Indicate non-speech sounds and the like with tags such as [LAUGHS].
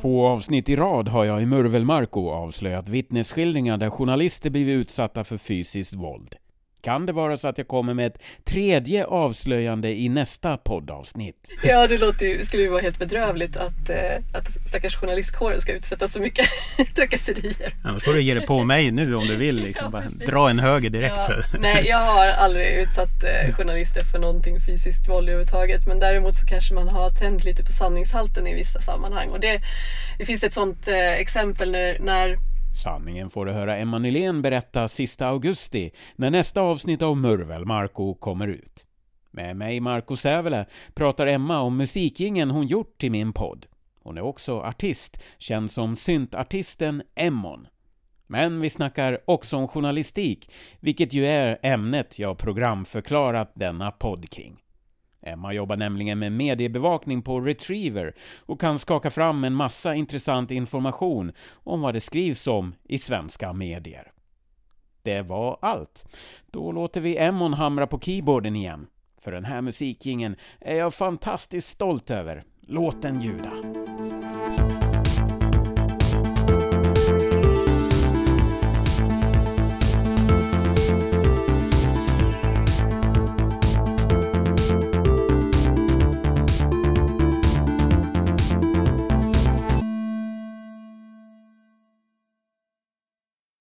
Två avsnitt i rad har jag i Murvelmarko avslöjat vittnesskildringar där journalister blivit utsatta för fysiskt våld. Kan det vara så att jag kommer med ett tredje avslöjande i nästa poddavsnitt? Ja, det låter ju, skulle ju vara helt bedrövligt att, eh, att stackars journalistkåren ska utsättas så mycket [LAUGHS] trakasserier. Annars får du ge dig på mig nu om du vill. Liksom. Ja, dra en höger direkt. Ja, nej, jag har aldrig utsatt eh, journalister för någonting fysiskt våld överhuvudtaget. Men däremot så kanske man har tänt lite på sanningshalten i vissa sammanhang. Och det, det finns ett sånt eh, exempel när, när Sanningen får du höra Emma Nylén berätta sista augusti när nästa avsnitt av Murvel Marco kommer ut. Med mig, Marco Sävele, pratar Emma om musikingen hon gjort till min podd. Hon är också artist, känd som syntartisten Emmon. Men vi snackar också om journalistik, vilket ju är ämnet jag programförklarat denna podd kring. Emma jobbar nämligen med mediebevakning på Retriever och kan skaka fram en massa intressant information om vad det skrivs om i svenska medier. Det var allt. Då låter vi Emmon hamra på keyboarden igen. För den här musikingen är jag fantastiskt stolt över. Låt den ljuda.